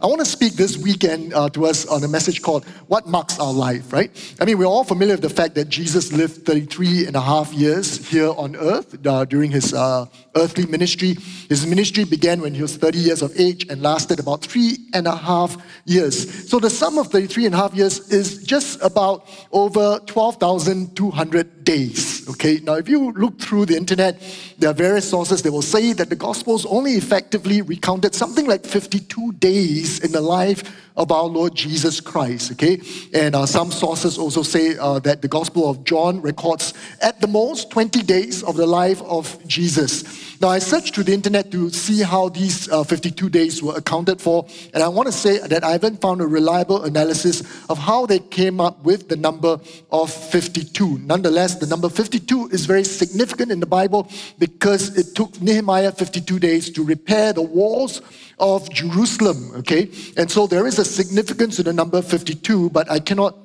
I want to speak this weekend uh, to us on a message called What Marks Our Life, right? I mean, we're all familiar with the fact that Jesus lived 33 and a half years here on earth uh, during his uh, earthly ministry. His ministry began when he was 30 years of age and lasted about three and a half years. So the sum of 33 and a half years is just about over 12,200 days. Okay, now if you look through the internet, there are various sources that will say that the Gospels only effectively recounted something like 52 days in the life of our Lord Jesus Christ. Okay, and uh, some sources also say uh, that the Gospel of John records at the most 20 days of the life of Jesus. Now, I searched through the internet to see how these uh, 52 days were accounted for, and I want to say that I haven't found a reliable analysis of how they came up with the number of 52. Nonetheless, the number 52 is very significant in the Bible because it took Nehemiah 52 days to repair the walls of Jerusalem, okay? And so there is a significance to the number 52, but I cannot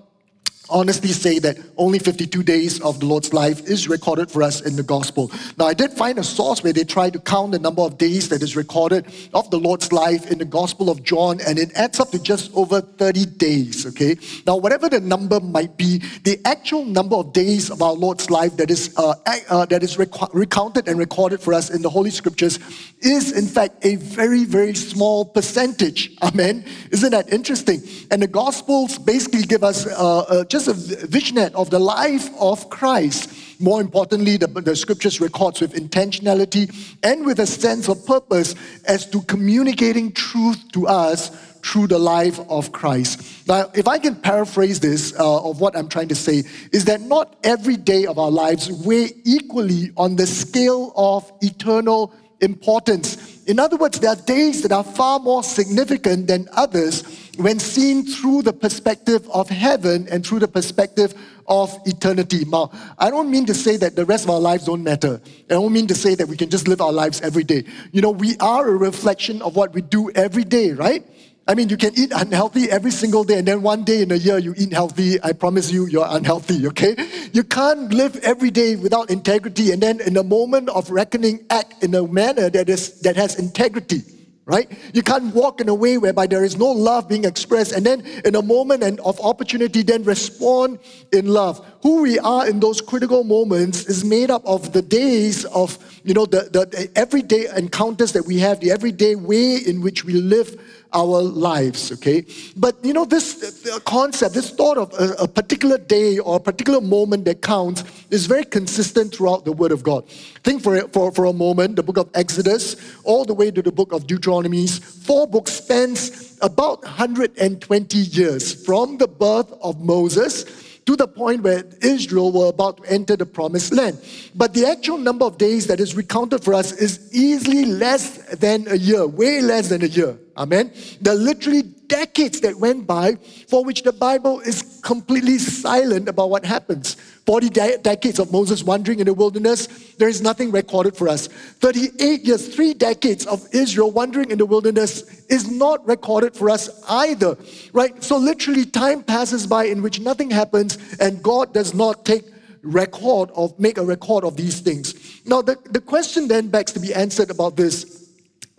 honestly say that only 52 days of the Lord's life is recorded for us in the gospel. Now, I did find a source where they try to count the number of days that is recorded of the Lord's life in the gospel of John, and it adds up to just over 30 days, okay? Now, whatever the number might be, the actual number of days of our Lord's life that is, uh, uh, that is rec- recounted and recorded for us in the Holy Scriptures is, in fact, a very, very small percentage. Amen? Isn't that interesting? And the Gospels basically give us uh, uh just a visionette of the life of Christ. More importantly, the, the scriptures records with intentionality and with a sense of purpose as to communicating truth to us through the life of Christ. Now, if I can paraphrase this uh, of what I'm trying to say, is that not every day of our lives weigh equally on the scale of eternal importance. In other words, there are days that are far more significant than others when seen through the perspective of heaven and through the perspective of eternity. Now, I don't mean to say that the rest of our lives don't matter. I don't mean to say that we can just live our lives every day. You know, we are a reflection of what we do every day, right? I mean, you can eat unhealthy every single day, and then one day in a year you eat healthy. I promise you, you're unhealthy, okay? You can't live every day without integrity, and then in a moment of reckoning, act in a manner that, is, that has integrity right? You can't walk in a way whereby there is no love being expressed, and then in a moment and of opportunity, then respond in love. Who we are in those critical moments is made up of the days of, you know, the, the everyday encounters that we have, the everyday way in which we live our lives, okay? But you know, this concept, this thought of a, particular day or a particular moment that counts is very consistent throughout the Word of God. Think for, for, for a moment, the book of Exodus, all the way to the book of Deuteronomy, four books spans about 120 years from the birth of Moses to the point where Israel were about to enter the promised land. But the actual number of days that is recounted for us is easily less than a year, way less than a year. Amen. There are literally decades that went by for which the Bible is completely silent about what happens. 40 de- decades of Moses wandering in the wilderness, there is nothing recorded for us. 38 years, three decades of Israel wandering in the wilderness is not recorded for us either. Right? So literally time passes by in which nothing happens and God does not take record of make a record of these things. Now the, the question then begs to be answered about this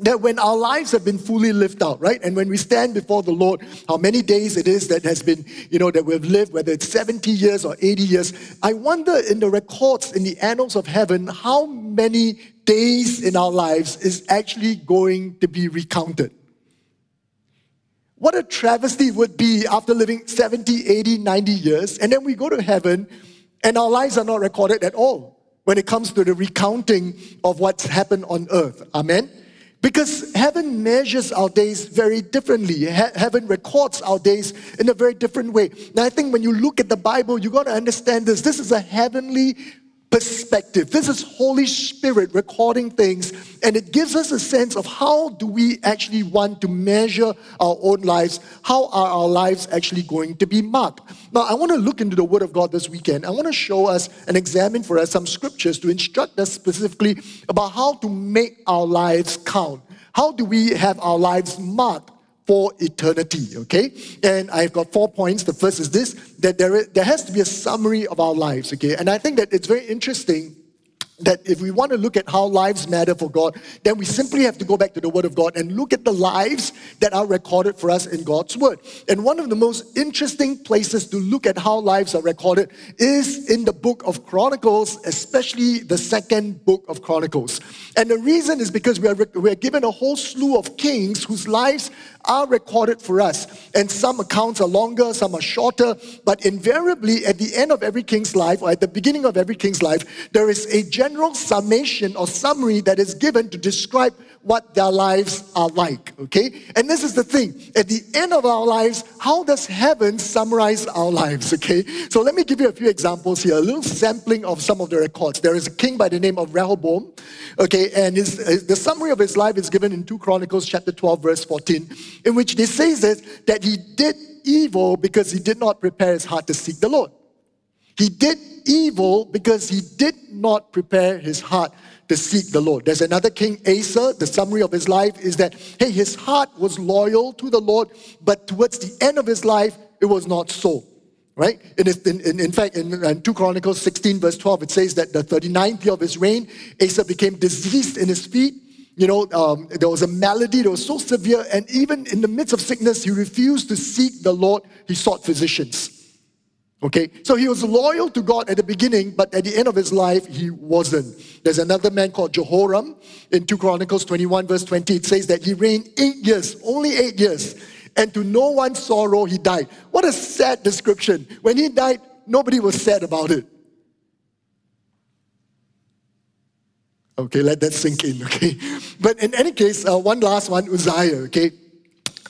that when our lives have been fully lived out, right? And when we stand before the Lord, how many days it is that has been, you know, that we've lived, whether it's 70 years or 80 years, I wonder in the records, in the annals of heaven, how many days in our lives is actually going to be recounted. What a travesty would be after living 70, 80, 90 years, and then we go to heaven and our lives are not recorded at all when it comes to the recounting of what's happened on earth. Amen? Because heaven measures our days very differently. He- heaven records our days in a very different way. Now, I think when you look at the Bible, you got to understand this. This is a heavenly perspective. This is Holy Spirit recording things, and it gives us a sense of how do we actually want to measure our own lives? How are our lives actually going to be marked? Now, I want to look into the Word of God this weekend. I want to show us and examine for us some scriptures to instruct us specifically about how to make our lives count. How do we have our lives marked? For eternity, okay? And I've got four points. The first is this that there, is, there has to be a summary of our lives, okay? And I think that it's very interesting that if we want to look at how lives matter for God, then we simply have to go back to the Word of God and look at the lives that are recorded for us in God's Word. And one of the most interesting places to look at how lives are recorded is in the book of Chronicles, especially the second book of Chronicles. And the reason is because we are, we are given a whole slew of kings whose lives are recorded for us. And some accounts are longer, some are shorter, but invariably at the end of every king's life, or at the beginning of every king's life, there is a general summation or summary that is given to describe what their lives are like, okay? And this is the thing. At the end of our lives, how does heaven summarize our lives, okay? So let me give you a few examples here, a little sampling of some of the records. There is a king by the name of Rehoboam, okay, and his, the summary of his life is given in 2 Chronicles chapter 12, verse 14, in which they says this, that he did evil because he did not prepare his heart to seek the Lord. He did evil because he did not prepare his heart to seek the Lord. There's another king, Asa. The summary of his life is that, hey, his heart was loyal to the Lord, but towards the end of his life, it was not so. Right? In, in, in fact, in, in 2 Chronicles 16, verse 12, it says that the 39th year of his reign, Asa became diseased in his feet. You know, um, there was a malady that was so severe, and even in the midst of sickness, he refused to seek the Lord. He sought physicians. Okay, so he was loyal to God at the beginning, but at the end of his life, he wasn't. There's another man called Jehoram in 2 Chronicles 21, verse 20. It says that he reigned eight years, only eight years, and to no one's sorrow, he died. What a sad description. When he died, nobody was sad about it. Okay, let that sink in, okay? But in any case, uh, one last one Uzziah, okay?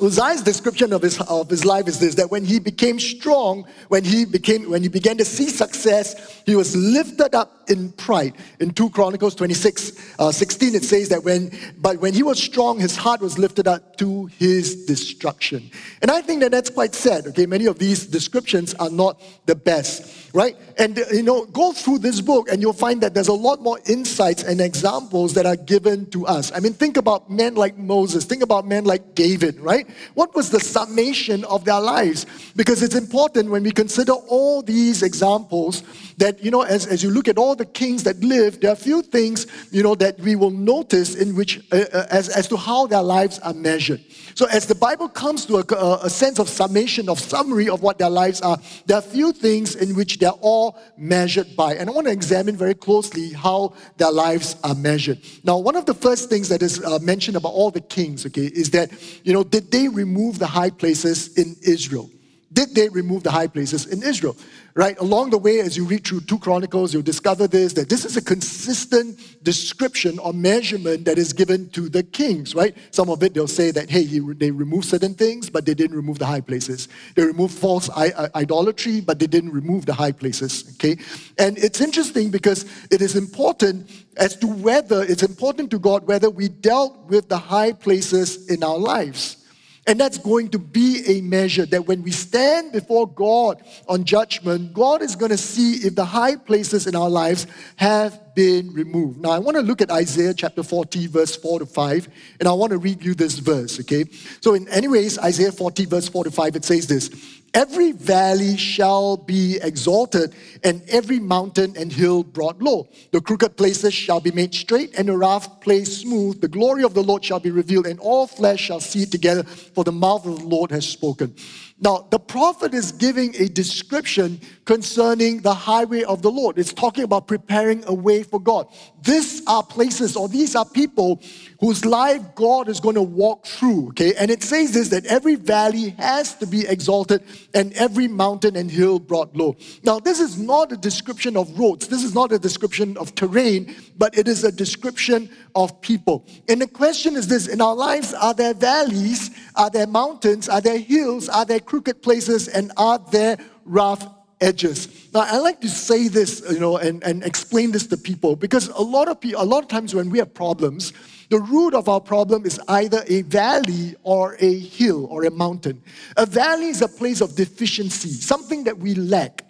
Uzziah's description of his, of his life is this that when he became strong, when he became when he began to see success, he was lifted up in pride. In 2 Chronicles 26, uh, 16, it says that when but when he was strong, his heart was lifted up to his destruction. And I think that that's quite sad. Okay, many of these descriptions are not the best, right? And you know, go through this book and you'll find that there's a lot more insights and examples that are given to us. I mean, think about men like Moses, think about men like David, right? right? What was the summation of their lives? Because it's important when we consider all these examples that, you know, as, as you look at all the kings that lived, there are a few things, you know, that we will notice in which, uh, uh, as, as to how their lives are measured. So as the Bible comes to a, a sense of summation, of summary of what their lives are, there are a few things in which they're all measured by. And I want to examine very closely how their lives are measured. Now, one of the first things that is uh, mentioned about all the kings, okay, is that, you know, did they remove the high places in Israel? Did they remove the high places in Israel? Right? Along the way, as you read through 2 Chronicles, you'll discover this that this is a consistent description or measurement that is given to the kings, right? Some of it they'll say that, hey, he, they removed certain things, but they didn't remove the high places. They removed false uh, idolatry, but they didn't remove the high places, okay? And it's interesting because it is important as to whether, it's important to God whether we dealt with the high places in our lives. And that's going to be a measure that when we stand before God on judgment, God is going to see if the high places in our lives have been removed. Now, I want to look at Isaiah chapter 40, verse 4 to 5, and I want to read you this verse, okay? So, in anyways, Isaiah 40, verse 4 to 5, it says this Every valley shall be exalted, and every mountain and hill brought low. The crooked places shall be made straight, and the rough place smooth. The glory of the Lord shall be revealed, and all flesh shall see it together, for the mouth of the Lord has spoken. Now, the prophet is giving a description concerning the highway of the Lord. It's talking about preparing a way for God. These are places, or these are people whose life God is going to walk through, okay? And it says this that every valley has to be exalted and every mountain and hill brought low. Now, this is not a description of roads, this is not a description of terrain, but it is a description of people. And the question is this in our lives, are there valleys? Are there mountains? Are there hills? Are there crooked places? And are there rough edges? Now, I like to say this, you know, and, and explain this to people because a lot of people, a lot of times when we have problems, the root of our problem is either a valley or a hill or a mountain. A valley is a place of deficiency, something that we lack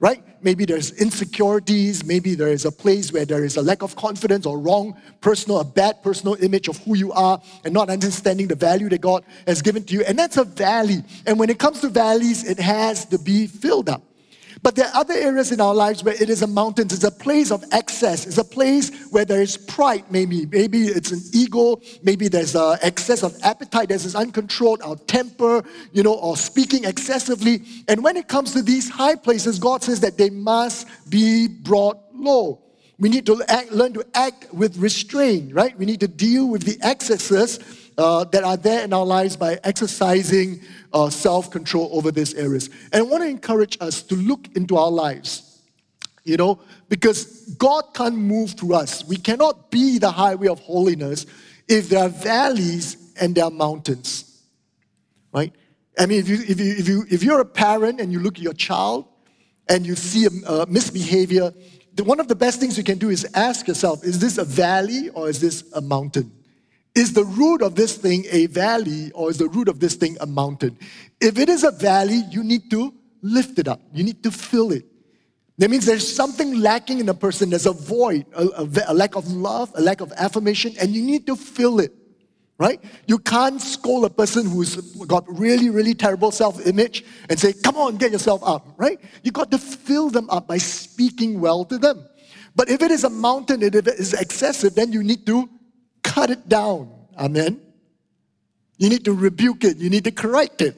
right? Maybe there's insecurities, maybe there is a place where there is a lack of confidence or wrong personal, a bad personal image of who you are and not understanding the value that God has given to you. And that's a valley. And when it comes to valleys, it has to be filled up. But there are other areas in our lives where it is a mountain. It's a place of excess. It's a place where there is pride, maybe. Maybe it's an ego. Maybe there's an excess of appetite. There's this uncontrolled our temper, you know, or speaking excessively. And when it comes to these high places, God says that they must be brought low. We need to act, learn to act with restraint, right? We need to deal with the excesses uh, that are there in our lives by exercising uh, self control over these areas. And I want to encourage us to look into our lives, you know, because God can't move through us. We cannot be the highway of holiness if there are valleys and there are mountains, right? I mean, if, you, if, you, if, you, if you're a parent and you look at your child and you see a, a misbehavior, one of the best things you can do is ask yourself is this a valley or is this a mountain? Is the root of this thing a valley or is the root of this thing a mountain? If it is a valley, you need to lift it up, you need to fill it. That means there's something lacking in a person, there's a void, a, a, a lack of love, a lack of affirmation, and you need to fill it right? You can't scold a person who's got really, really terrible self image and say, come on, get yourself up, right? You got to fill them up by speaking well to them. But if it is a mountain, if it is excessive, then you need to cut it down. Amen? You need to rebuke it, you need to correct it.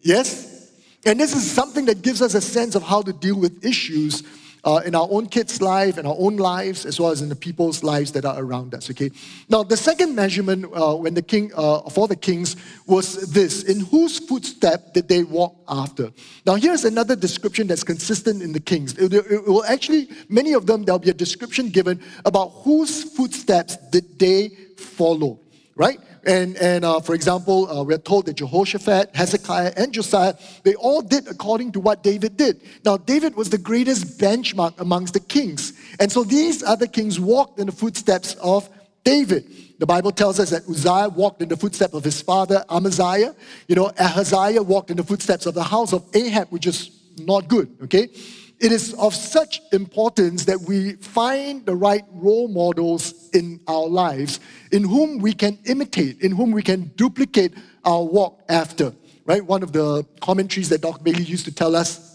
Yes? And this is something that gives us a sense of how to deal with issues uh, in our own kids' life, in our own lives, as well as in the people's lives that are around us. Okay. Now, the second measurement uh, when the king uh, for the kings was this: in whose footstep did they walk after? Now, here's another description that's consistent in the kings. It, it will actually many of them there'll be a description given about whose footsteps did they follow. Right? And, and uh, for example, uh, we're told that Jehoshaphat, Hezekiah, and Josiah, they all did according to what David did. Now, David was the greatest benchmark amongst the kings. And so these other kings walked in the footsteps of David. The Bible tells us that Uzziah walked in the footsteps of his father Amaziah. You know, Ahaziah walked in the footsteps of the house of Ahab, which is not good, okay? It is of such importance that we find the right role models in our lives in whom we can imitate, in whom we can duplicate our walk after. Right? One of the commentaries that Dr. Bailey used to tell us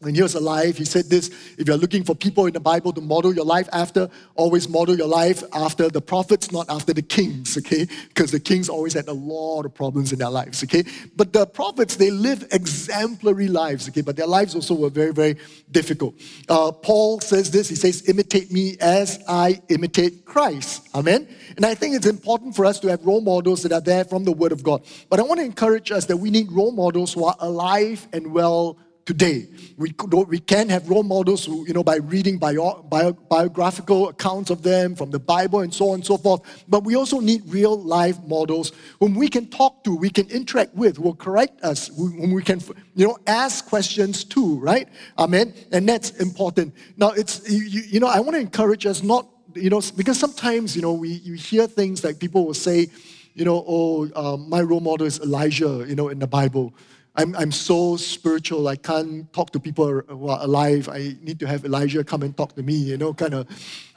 when he was alive, he said this if you're looking for people in the Bible to model your life after, always model your life after the prophets, not after the kings, okay? Because the kings always had a lot of problems in their lives, okay? But the prophets, they lived exemplary lives, okay? But their lives also were very, very difficult. Uh, Paul says this he says, imitate me as I imitate Christ. Amen? And I think it's important for us to have role models that are there from the Word of God. But I want to encourage us that we need role models who are alive and well today. We, we can have role models who, you know, by reading bio, bio, biographical accounts of them from the Bible and so on and so forth. But we also need real life models whom we can talk to, we can interact with, who will correct us, whom we can, you know, ask questions to, right? Amen. And that's important. Now, it's, you, you know, I want to encourage us not, you know, because sometimes, you know, we you hear things like people will say, you know, oh, um, my role model is Elijah, you know, in the Bible. I'm, I'm so spiritual, I can't talk to people who are alive. I need to have Elijah come and talk to me, you know, kind of.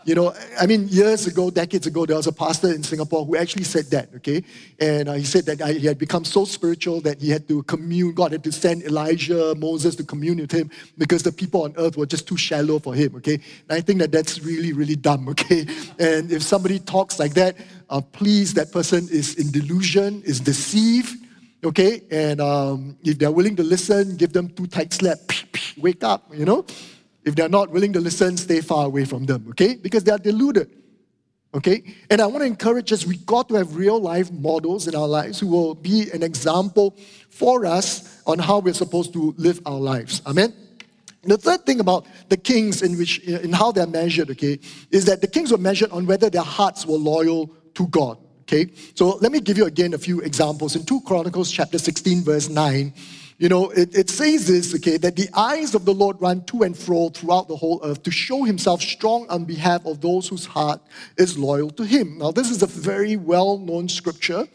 You know, I mean, years ago, decades ago, there was a pastor in Singapore who actually said that, okay? And uh, he said that uh, he had become so spiritual that he had to commune, God had to send Elijah, Moses to commune with him because the people on earth were just too shallow for him, okay? And I think that that's really, really dumb, okay? And if somebody talks like that, uh, please, that person is in delusion, is deceived, okay? And um, if they're willing to listen, give them two tight slap, wake up, you know? If they're not willing to listen, stay far away from them, okay? Because they are deluded, okay? And I want to encourage us, we got to have real life models in our lives who will be an example for us on how we're supposed to live our lives. Amen? The third thing about the kings in which in how they're measured, okay, is that the kings were measured on whether their hearts were loyal to God. Okay, so let me give you again a few examples. In 2 Chronicles chapter 16, verse 9, you know, it, it says this, okay, that the eyes of the Lord run to and fro throughout the whole earth to show himself strong on behalf of those whose heart is loyal to him. Now, this is a very well known scripture,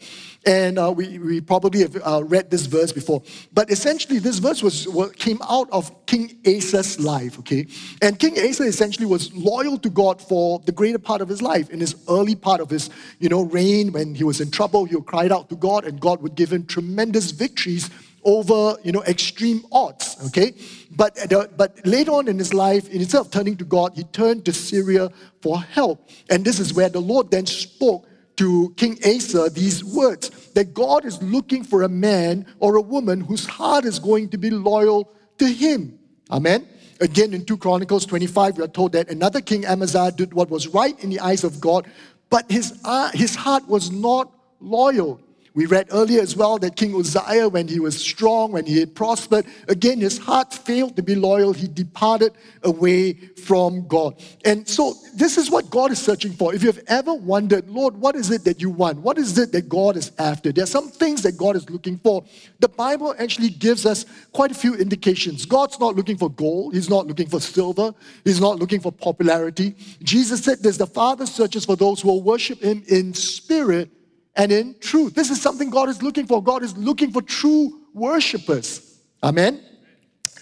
and uh, we, we probably have uh, read this verse before. But essentially, this verse was what came out of King Asa's life, okay? And King Asa essentially was loyal to God for the greater part of his life. In his early part of his, you know, reign, when he was in trouble, he cried out to God, and God would give him tremendous victories over, you know, extreme odds, okay? But, but later on in his life, instead of turning to God, he turned to Syria for help. And this is where the Lord then spoke to King Asa these words that God is looking for a man or a woman whose heart is going to be loyal to him. Amen. Again, in 2 Chronicles 25, we are told that another king, Amaziah, did what was right in the eyes of God, but his, uh, his heart was not loyal. We read earlier as well that King Uzziah, when he was strong, when he had prospered, again, his heart failed to be loyal. He departed away from God. And so, this is what God is searching for. If you've ever wondered, Lord, what is it that you want? What is it that God is after? There are some things that God is looking for. The Bible actually gives us quite a few indications. God's not looking for gold, He's not looking for silver, He's not looking for popularity. Jesus said this the Father searches for those who will worship Him in spirit and in truth. This is something God is looking for. God is looking for true worshippers. Amen.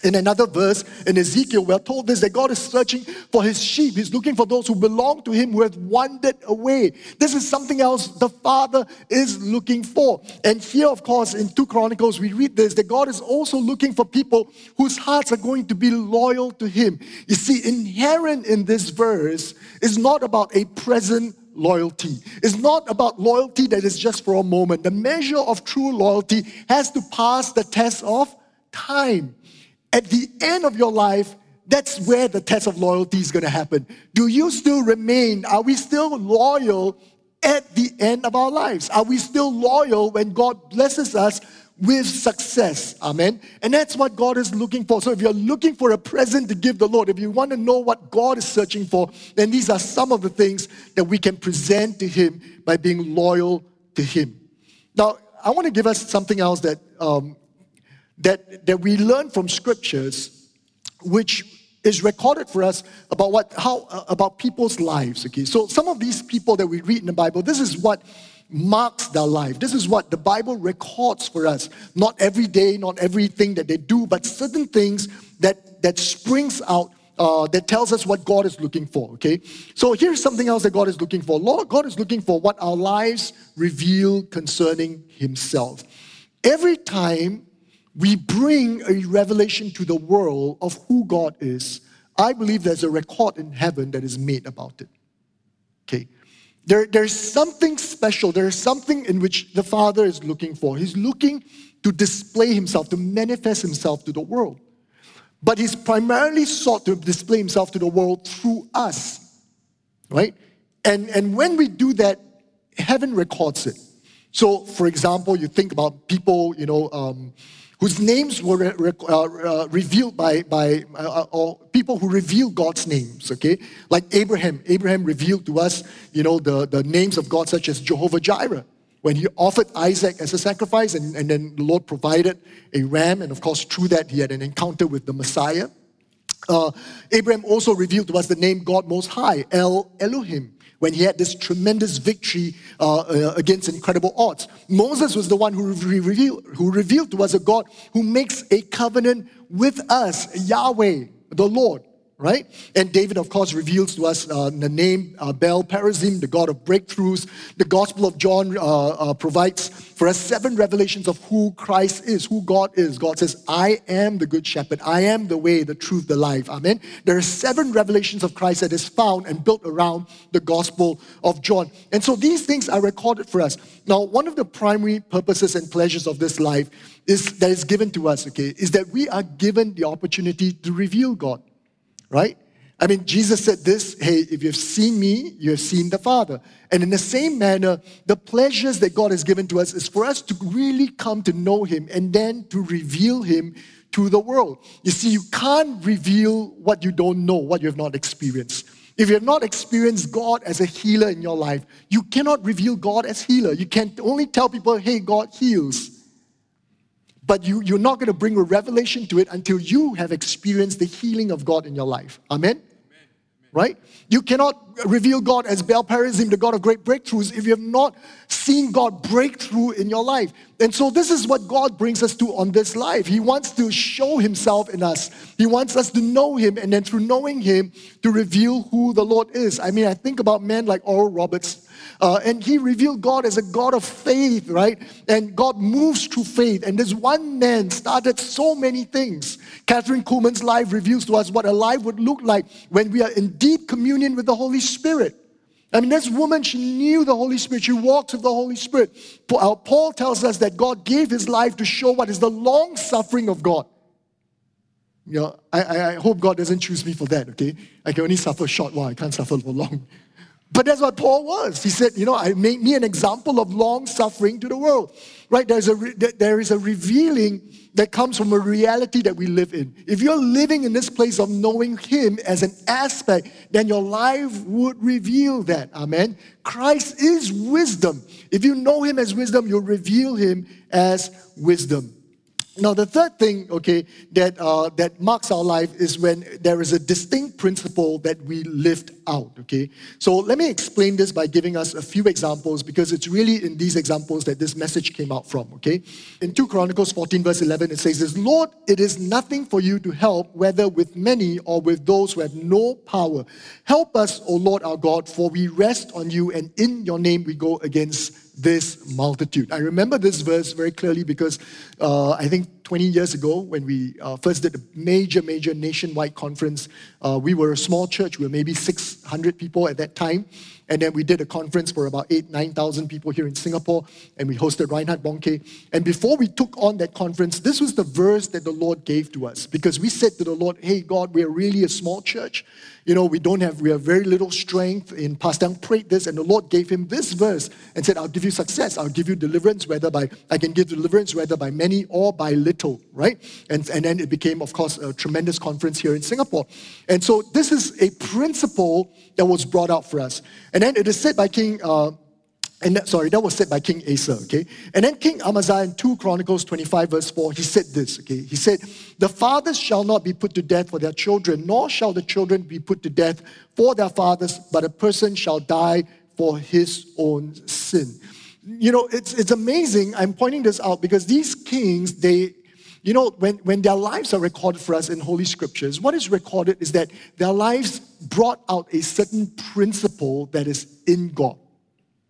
In another verse in Ezekiel, we're told this that God is searching for his sheep. He's looking for those who belong to him who have wandered away. This is something else the Father is looking for. And here, of course, in 2 Chronicles, we read this that God is also looking for people whose hearts are going to be loyal to him. You see, inherent in this verse is not about a present loyalty. It's not about loyalty that is just for a moment. The measure of true loyalty has to pass the test of time. At the end of your life, that's where the test of loyalty is going to happen. Do you still remain? Are we still loyal at the end of our lives? Are we still loyal when God blesses us with success. Amen. And that's what God is looking for. So if you're looking for a present to give the Lord, if you want to know what God is searching for, then these are some of the things that we can present to Him by being loyal to Him. Now, I want to give us something else that, um, that, that we learn from scriptures, which is recorded for us about what how uh, about people's lives okay so some of these people that we read in the bible this is what marks their life. This is what the Bible records for us. Not every day, not everything that they do, but certain things that, that springs out uh, that tells us what God is looking for. Okay, so here's something else that God is looking for. Lord, God is looking for what our lives reveal concerning Himself. Every time we bring a revelation to the world of who God is, I believe there's a record in heaven that is made about it. Okay, there, there's something special. There's something in which the Father is looking for. He's looking to display himself, to manifest himself to the world. But he's primarily sought to display himself to the world through us, right? And, and when we do that, heaven records it. So, for example, you think about people, you know, um, whose names were re- uh, uh, revealed by, by uh, uh, or people who reveal God's names, okay? Like Abraham. Abraham revealed to us, you know, the, the names of God such as Jehovah Jireh. When he offered Isaac as a sacrifice and, and then the Lord provided a ram, and of course through that he had an encounter with the Messiah. Uh, Abraham also revealed to us the name God Most High, El Elohim when he had this tremendous victory uh, uh, against incredible odds. Moses was the one who, revealed, who revealed to us a God who makes a covenant with us, Yahweh, the Lord right? And David, of course, reveals to us uh, the name uh, Baal Perazim, the God of breakthroughs. The Gospel of John uh, uh, provides for us seven revelations of who Christ is, who God is. God says, I am the good shepherd. I am the way, the truth, the life. Amen. There are seven revelations of Christ that is found and built around the Gospel of John. And so these things are recorded for us. Now, one of the primary purposes and pleasures of this life is that is given to us, okay, is that we are given the opportunity to reveal God right? I mean, Jesus said this hey, if you've seen me, you have seen the Father. And in the same manner, the pleasures that God has given to us is for us to really come to know Him and then to reveal Him to the world. You see, you can't reveal what you don't know, what you have not experienced. If you have not experienced God as a healer in your life, you cannot reveal God as healer. You can only tell people, hey, God heals but you, you're not going to bring a revelation to it until you have experienced the healing of God in your life. Amen? Right? You cannot reveal God as Baal the God of great breakthroughs, if you have not seen God break through in your life. And so, this is what God brings us to on this life. He wants to show Himself in us, He wants us to know Him, and then through knowing Him, to reveal who the Lord is. I mean, I think about men like Oral Roberts. Uh, and he revealed God as a God of faith, right? And God moves through faith. And this one man started so many things. Kathryn Kuhlman's life reveals to us what a life would look like when we are in deep communion with the Holy Spirit. I mean, this woman, she knew the Holy Spirit. She walked with the Holy Spirit. Uh, Paul tells us that God gave his life to show what is the long suffering of God. You know, I, I hope God doesn't choose me for that, okay? I can only suffer short while, I can't suffer for long. But that's what Paul was. He said, you know, I made me an example of long suffering to the world. Right? There's a re- there is a revealing that comes from a reality that we live in. If you're living in this place of knowing Him as an aspect, then your life would reveal that. Amen. Christ is wisdom. If you know Him as wisdom, you'll reveal Him as wisdom. Now, the third thing, okay, that, uh, that marks our life is when there is a distinct principle that we lift out, okay? So let me explain this by giving us a few examples because it's really in these examples that this message came out from, okay? In 2 Chronicles 14, verse 11, it says this Lord, it is nothing for you to help, whether with many or with those who have no power. Help us, O Lord our God, for we rest on you, and in your name we go against this multitude. I remember this verse very clearly because uh, I think 20 years ago when we uh, first did a major, major nationwide conference, uh, we were a small church. We were maybe 600 people at that time. And then we did a conference for about eight, 9,000 people here in Singapore, and we hosted Reinhard Bonnke. And before we took on that conference, this was the verse that the Lord gave to us because we said to the Lord, Hey, God, we are really a small church. You know, we don't have, we have very little strength. In Pastor Yang prayed this, and the Lord gave him this verse and said, I'll give you success. I'll give you deliverance, whether by, I can give deliverance, whether by many or by little, right? And, and then it became, of course, a tremendous conference here in Singapore. And so this is a principle that was brought out for us. And then it is said by King, uh, and that, sorry, that was said by King Asa, okay? And then King Amaziah in 2 Chronicles 25, verse 4, he said this, okay? He said, The fathers shall not be put to death for their children, nor shall the children be put to death for their fathers, but a person shall die for his own sin. You know, it's, it's amazing. I'm pointing this out because these kings, they, you know, when, when their lives are recorded for us in Holy Scriptures, what is recorded is that their lives brought out a certain principle that is in God.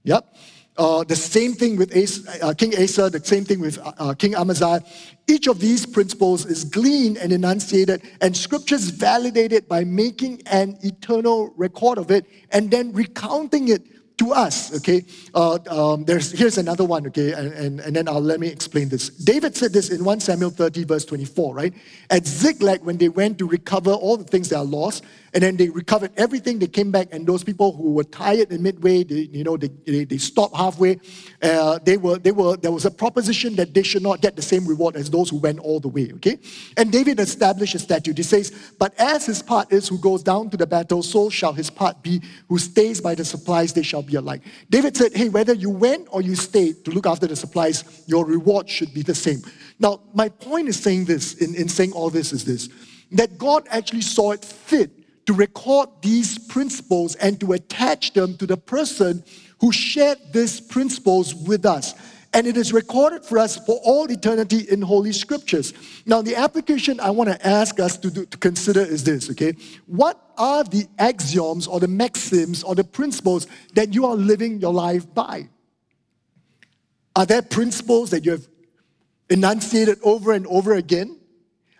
Yep. Uh, the same thing with Asa, uh, King Asa, the same thing with uh, uh, King Amaziah. Each of these principles is gleaned and enunciated, and scriptures validate it by making an eternal record of it and then recounting it to us, okay? Uh, um, there's, here's another one, okay? And, and, and then I'll, let me explain this. David said this in 1 Samuel 30, verse 24, right? At Ziklag, when they went to recover all the things that are lost, and then they recovered everything, they came back, and those people who were tired in midway, they, you know, they, they, they stopped halfway. Uh, they were, they were, there was a proposition that they should not get the same reward as those who went all the way, okay? And David established a statute. He says, But as his part is who goes down to the battle, so shall his part be who stays by the supplies, they shall be alike. David said, Hey, whether you went or you stayed to look after the supplies, your reward should be the same. Now, my point is saying this, in, in saying all this, is this that God actually saw it fit to record these principles and to attach them to the person who shared these principles with us. And it is recorded for us for all eternity in Holy Scriptures. Now, the application I want to ask us to, do, to consider is this, okay? What are the axioms or the maxims or the principles that you are living your life by? Are there principles that you have enunciated over and over again?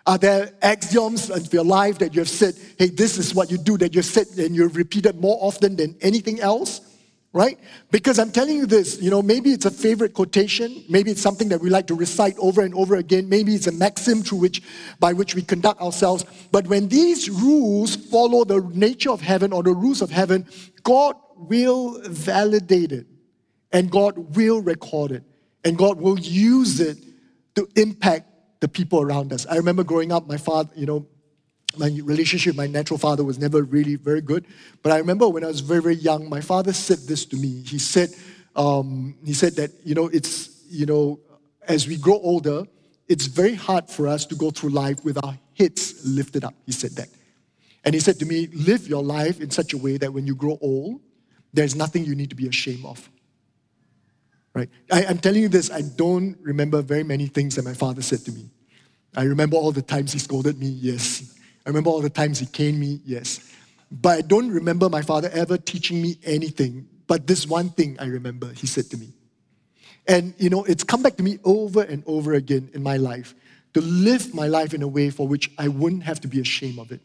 Are there axioms of your life that you have said, hey, this is what you do, that you've said and you've repeated more often than anything else? Right? Because I'm telling you this, you know, maybe it's a favorite quotation, maybe it's something that we like to recite over and over again, maybe it's a maxim through which by which we conduct ourselves. But when these rules follow the nature of heaven or the rules of heaven, God will validate it and God will record it and God will use it to impact the people around us. I remember growing up, my father, you know, my relationship my natural father was never really very good. But I remember when I was very, very young, my father said this to me. He said, um, he said that, you know, it's, you know, as we grow older, it's very hard for us to go through life with our heads lifted up. He said that. And he said to me, Live your life in such a way that when you grow old, there's nothing you need to be ashamed of. Right? I, am telling you this, I don't remember very many things that my father said to me. I remember all the times he scolded me, yes. I remember all the times he caned me, yes. But I don't remember my father ever teaching me anything. But this one thing I remember he said to me. And you know, it's come back to me over and over again in my life to live my life in a way for which I wouldn't have to be ashamed of it.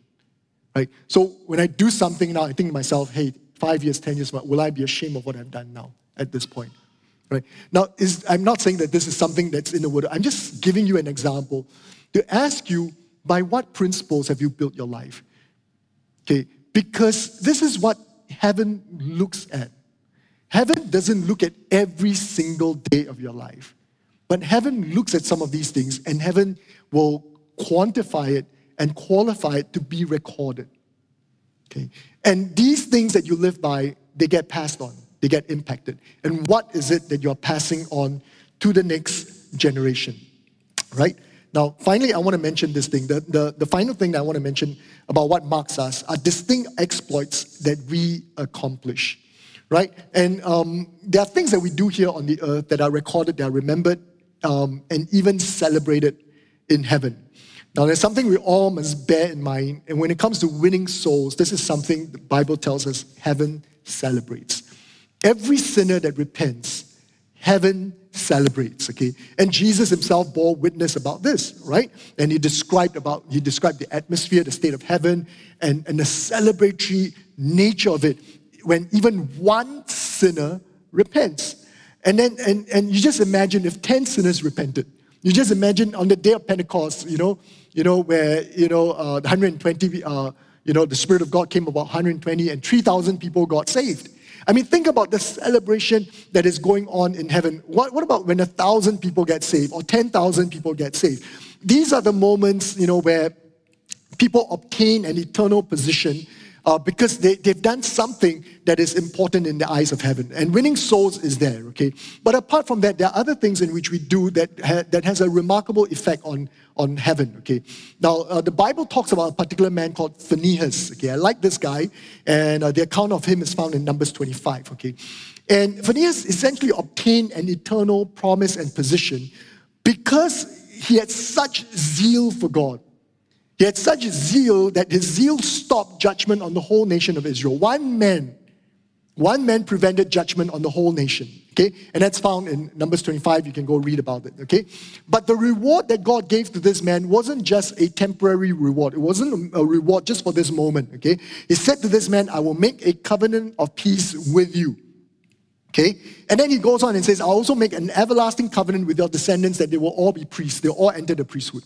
Right? So when I do something now, I think to myself, hey, five years, 10 years, will I be ashamed of what I've done now at this point? Right? Now, is, I'm not saying that this is something that's in the word. I'm just giving you an example to ask you, by what principles have you built your life? Okay, because this is what heaven looks at. Heaven doesn't look at every single day of your life, but heaven looks at some of these things and heaven will quantify it and qualify it to be recorded. Okay? And these things that you live by, they get passed on, they get impacted. And what is it that you're passing on to the next generation? Right? Now, finally, I want to mention this thing. The, the, the final thing that I want to mention about what marks us are distinct exploits that we accomplish. Right? And um, there are things that we do here on the earth that are recorded, that are remembered, um, and even celebrated in heaven. Now, there's something we all must bear in mind. And when it comes to winning souls, this is something the Bible tells us heaven celebrates. Every sinner that repents, heaven celebrates okay? And jesus himself bore witness about this right? And he described about he described the atmosphere the state of heaven and, and the celebratory nature of it when even one sinner repents. And then and, and you just imagine if 10 sinners repented. You just imagine on the day of pentecost you know you know, where, you know, uh, 120, uh, you know, the Spirit of God came about 120 and 3,000 people got saved. I mean, think about the celebration that is going on in heaven. What, what about when a thousand people get saved or 10,000 people get saved? These are the moments, you know, where people obtain an eternal position uh, because they, they've done something that is important in the eyes of heaven. And winning souls is there, okay? But apart from that, there are other things in which we do that, ha- that has a remarkable effect on, on heaven, okay? Now, uh, the Bible talks about a particular man called Phinehas, okay? I like this guy, and uh, the account of him is found in Numbers 25, okay? And Phinehas essentially obtained an eternal promise and position because he had such zeal for God. He had such zeal that his zeal stopped judgment on the whole nation of Israel. One man, one man prevented judgment on the whole nation. Okay? And that's found in Numbers 25. You can go read about it. Okay? But the reward that God gave to this man wasn't just a temporary reward. It wasn't a reward just for this moment. Okay? He said to this man, I will make a covenant of peace with you. Okay? And then he goes on and says, I'll also make an everlasting covenant with your descendants that they will all be priests. They'll all enter the priesthood.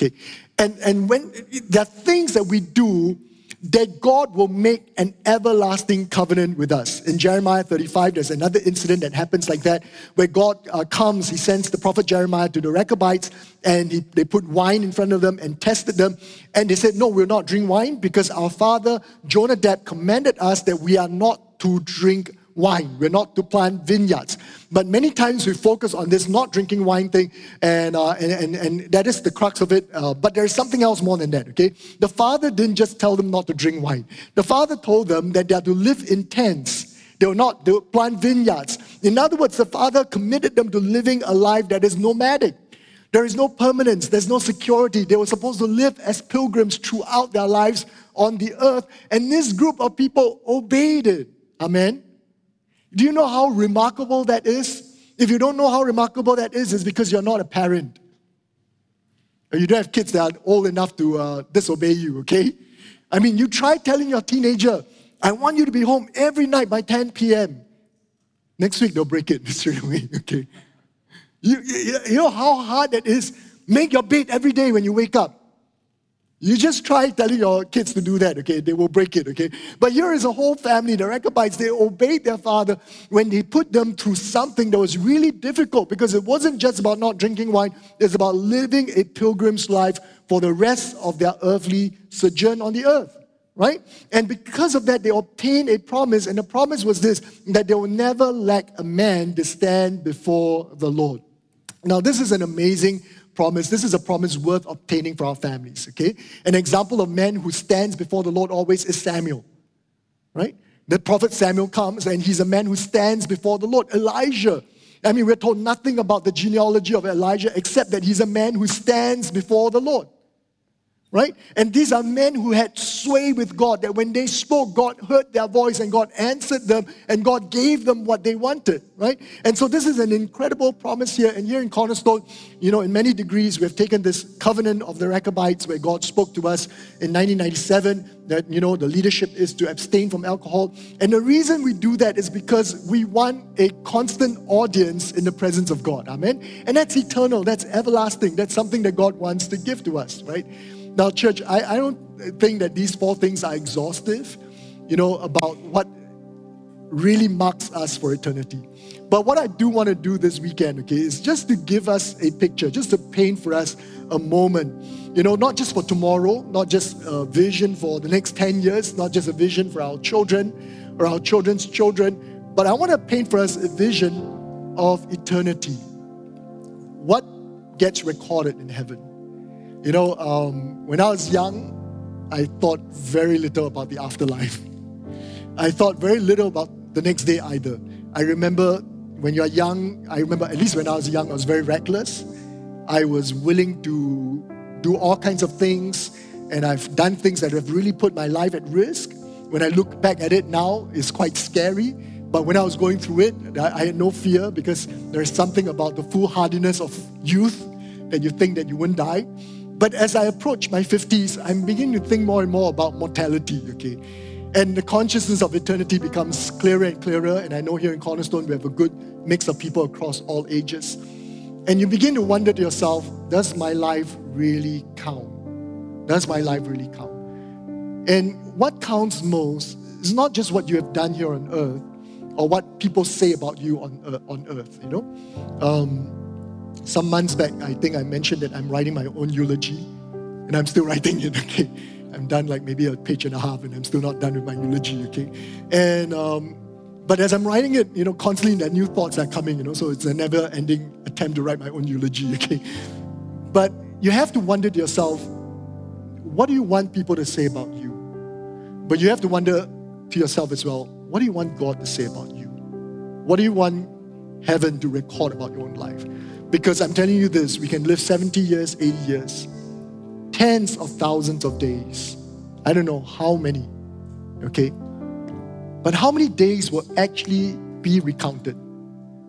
Okay. And, and when there are things that we do that God will make an everlasting covenant with us. In Jeremiah 35, there's another incident that happens like that, where God uh, comes, He sends the prophet Jeremiah to the Rechabites, and he, they put wine in front of them and tested them. And they said, No, we'll not drink wine because our father Jonadab commanded us that we are not to drink wine. We're not to plant vineyards. But many times we focus on this not drinking wine thing, and, uh, and, and, and, that is the crux of it. Uh, but there's something else more than that, okay? The father didn't just tell them not to drink wine, the father told them that they are to live in tents. They will not they will plant vineyards. In other words, the father committed them to living a life that is nomadic. There is no permanence, there's no security. They were supposed to live as pilgrims throughout their lives on the earth. And this group of people obeyed it. Amen. Do you know how remarkable that is? If you don't know how remarkable that is, it's because you're not a parent. You don't have kids that are old enough to uh, disobey you, okay? I mean, you try telling your teenager, I want you to be home every night by 10 p.m. Next week, they'll break it straight away, okay? You, you, you know how hard that is? Make your bed every day when you wake up. You just try telling your kids to do that, okay? They will break it, okay? But here is a whole family, the Rechabites, they obeyed their father when he put them through something that was really difficult because it wasn't just about not drinking wine, it's about living a pilgrim's life for the rest of their earthly sojourn on the earth, right? And because of that, they obtained a promise, and the promise was this that they will never lack a man to stand before the Lord. Now, this is an amazing promise. This is a promise worth obtaining for our families, okay? An example of man who stands before the Lord always is Samuel, right? The prophet Samuel comes and he's a man who stands before the Lord. Elijah, I mean, we're told nothing about the genealogy of Elijah except that he's a man who stands before the Lord right? And these are men who had sway with God, that when they spoke, God heard their voice and God answered them and God gave them what they wanted, right? And so this is an incredible promise here. And here in Cornerstone, you know, in many degrees, we have taken this covenant of the Rechabites where God spoke to us in 1997 that, you know, the leadership is to abstain from alcohol. And the reason we do that is because we want a constant audience in the presence of God. Amen? And that's eternal, that's everlasting, that's something that God wants to give to us, right? Now, church, I, I don't think that these four things are exhaustive, you know, about what really marks us for eternity. But what I do want to do this weekend, okay, is just to give us a picture, just to paint for us a moment. You know, not just for tomorrow, not just a vision for the next 10 years, not just a vision for our children or our children's children, but I want to paint for us a vision of eternity. What gets recorded in heaven? You know, um, when I was young, I thought very little about the afterlife. I thought very little about the next day either. I remember when you're young, I remember at least when I was young, I was very reckless. I was willing to do all kinds of things, and I've done things that have really put my life at risk. When I look back at it now, it's quite scary. But when I was going through it, I had no fear because there's something about the foolhardiness of youth that you think that you wouldn't die. But as I approach my 50s, I'm beginning to think more and more about mortality, okay? And the consciousness of eternity becomes clearer and clearer. And I know here in Cornerstone, we have a good mix of people across all ages. And you begin to wonder to yourself, does my life really count? Does my life really count? And what counts most is not just what you have done here on earth or what people say about you on, uh, on earth, you know? Um, some months back, I think I mentioned that I'm writing my own eulogy, and I'm still writing it, okay? I'm done like maybe a page and a half, and I'm still not done with my eulogy, okay? And, um, but as I'm writing it, you know, constantly the new thoughts are coming, you know, so it's a never ending attempt to write my own eulogy, okay? But you have to wonder to yourself, what do you want people to say about you? But you have to wonder to yourself as well, what do you want God to say about you? What do you want heaven to record about your own life? Because I'm telling you this, we can live 70 years, 80 years, tens of thousands of days. I don't know how many, okay? But how many days will actually be recounted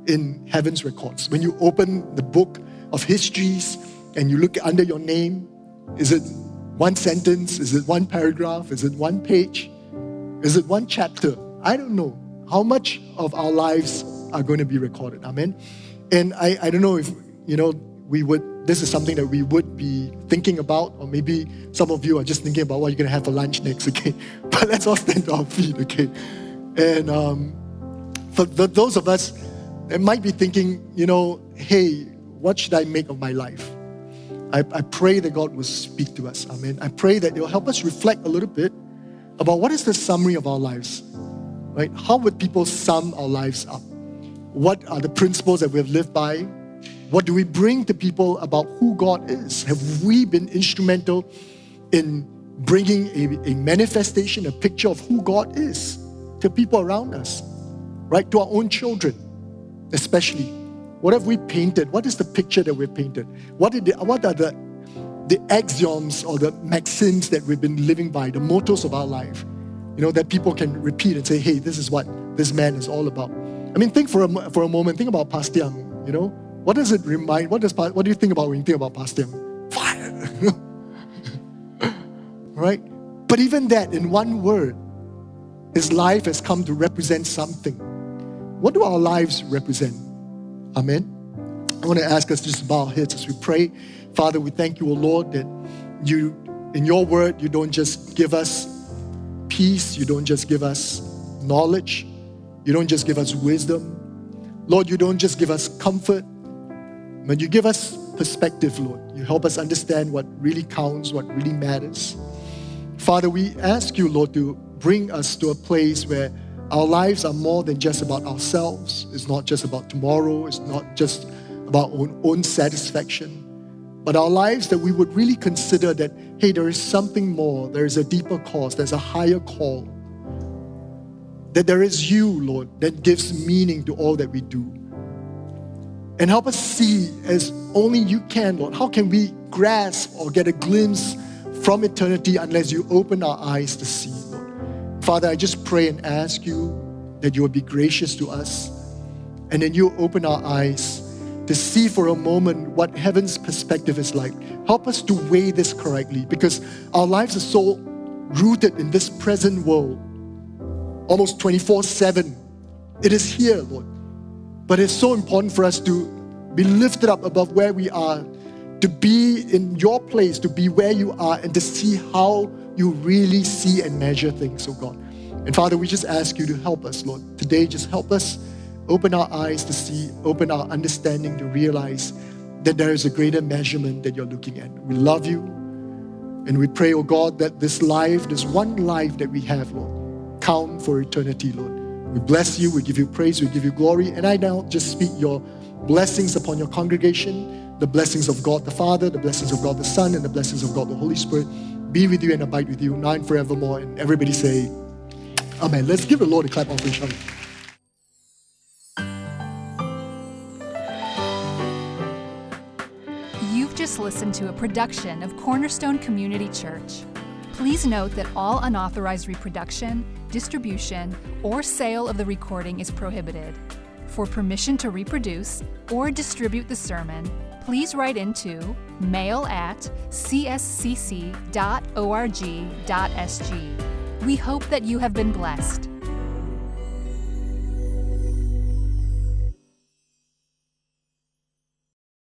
in heaven's records? When you open the book of histories and you look under your name, is it one sentence? Is it one paragraph? Is it one page? Is it one chapter? I don't know. How much of our lives are going to be recorded? Amen. And I, I don't know if, you know, we would, this is something that we would be thinking about, or maybe some of you are just thinking about what you're going to have for lunch next, okay? But let's all stand to our feet, okay? And um, for the, those of us that might be thinking, you know, hey, what should I make of my life? I, I pray that God will speak to us. Amen. I pray that it will help us reflect a little bit about what is the summary of our lives, right? How would people sum our lives up? What are the principles that we have lived by? What do we bring to people about who God is? Have we been instrumental in bringing a, a manifestation, a picture of who God is to people around us, right? To our own children, especially. What have we painted? What is the picture that we've painted? What, the, what are the, the axioms or the maxims that we've been living by, the mottos of our life? You know, that people can repeat and say, hey, this is what this man is all about. I mean, think for a, for a moment, think about Pastor you know? What does it remind, what, does, what do you think about when you think about Pastor Fire! right? But even that, in one word, his life has come to represent something. What do our lives represent? Amen? I want to ask us just to bow our heads as we pray. Father, we thank you, O Lord, that you, in your word, you don't just give us peace, you don't just give us knowledge, you don't just give us wisdom. Lord, you don't just give us comfort, but you give us perspective, Lord. You help us understand what really counts, what really matters. Father, we ask you, Lord, to bring us to a place where our lives are more than just about ourselves. It's not just about tomorrow. It's not just about our own, satisfaction. but our lives that we would really consider that, hey, there is something more, there is a deeper cause, there's a higher call. That there is you, Lord, that gives meaning to all that we do. And help us see as only you can, Lord. How can we grasp or get a glimpse from eternity unless you open our eyes to see, Lord? Father, I just pray and ask you that you would be gracious to us and then you open our eyes to see for a moment what heaven's perspective is like. Help us to weigh this correctly because our lives are so rooted in this present world, almost 24 7. It is here, Lord. But it's so important for us to be lifted up above where we are, to be in your place, to be where you are, and to see how you really see and measure things, oh God. And Father, we just ask you to help us, Lord. Today, just help us Open our eyes to see, open our understanding to realize that there is a greater measurement that you're looking at. We love you. And we pray, oh God, that this life, this one life that we have, Lord, count for eternity, Lord. We bless you, we give you praise, we give you glory. And I now just speak your blessings upon your congregation, the blessings of God the Father, the blessings of God the Son, and the blessings of God the Holy Spirit be with you and abide with you now and forevermore. And everybody say, Amen. Let's give the Lord a clap offering, shall we? You've just listened to a production of Cornerstone Community Church. Please note that all unauthorized reproduction, distribution, or sale of the recording is prohibited. For permission to reproduce or distribute the sermon, please write into mail at cscc.org.sg. We hope that you have been blessed.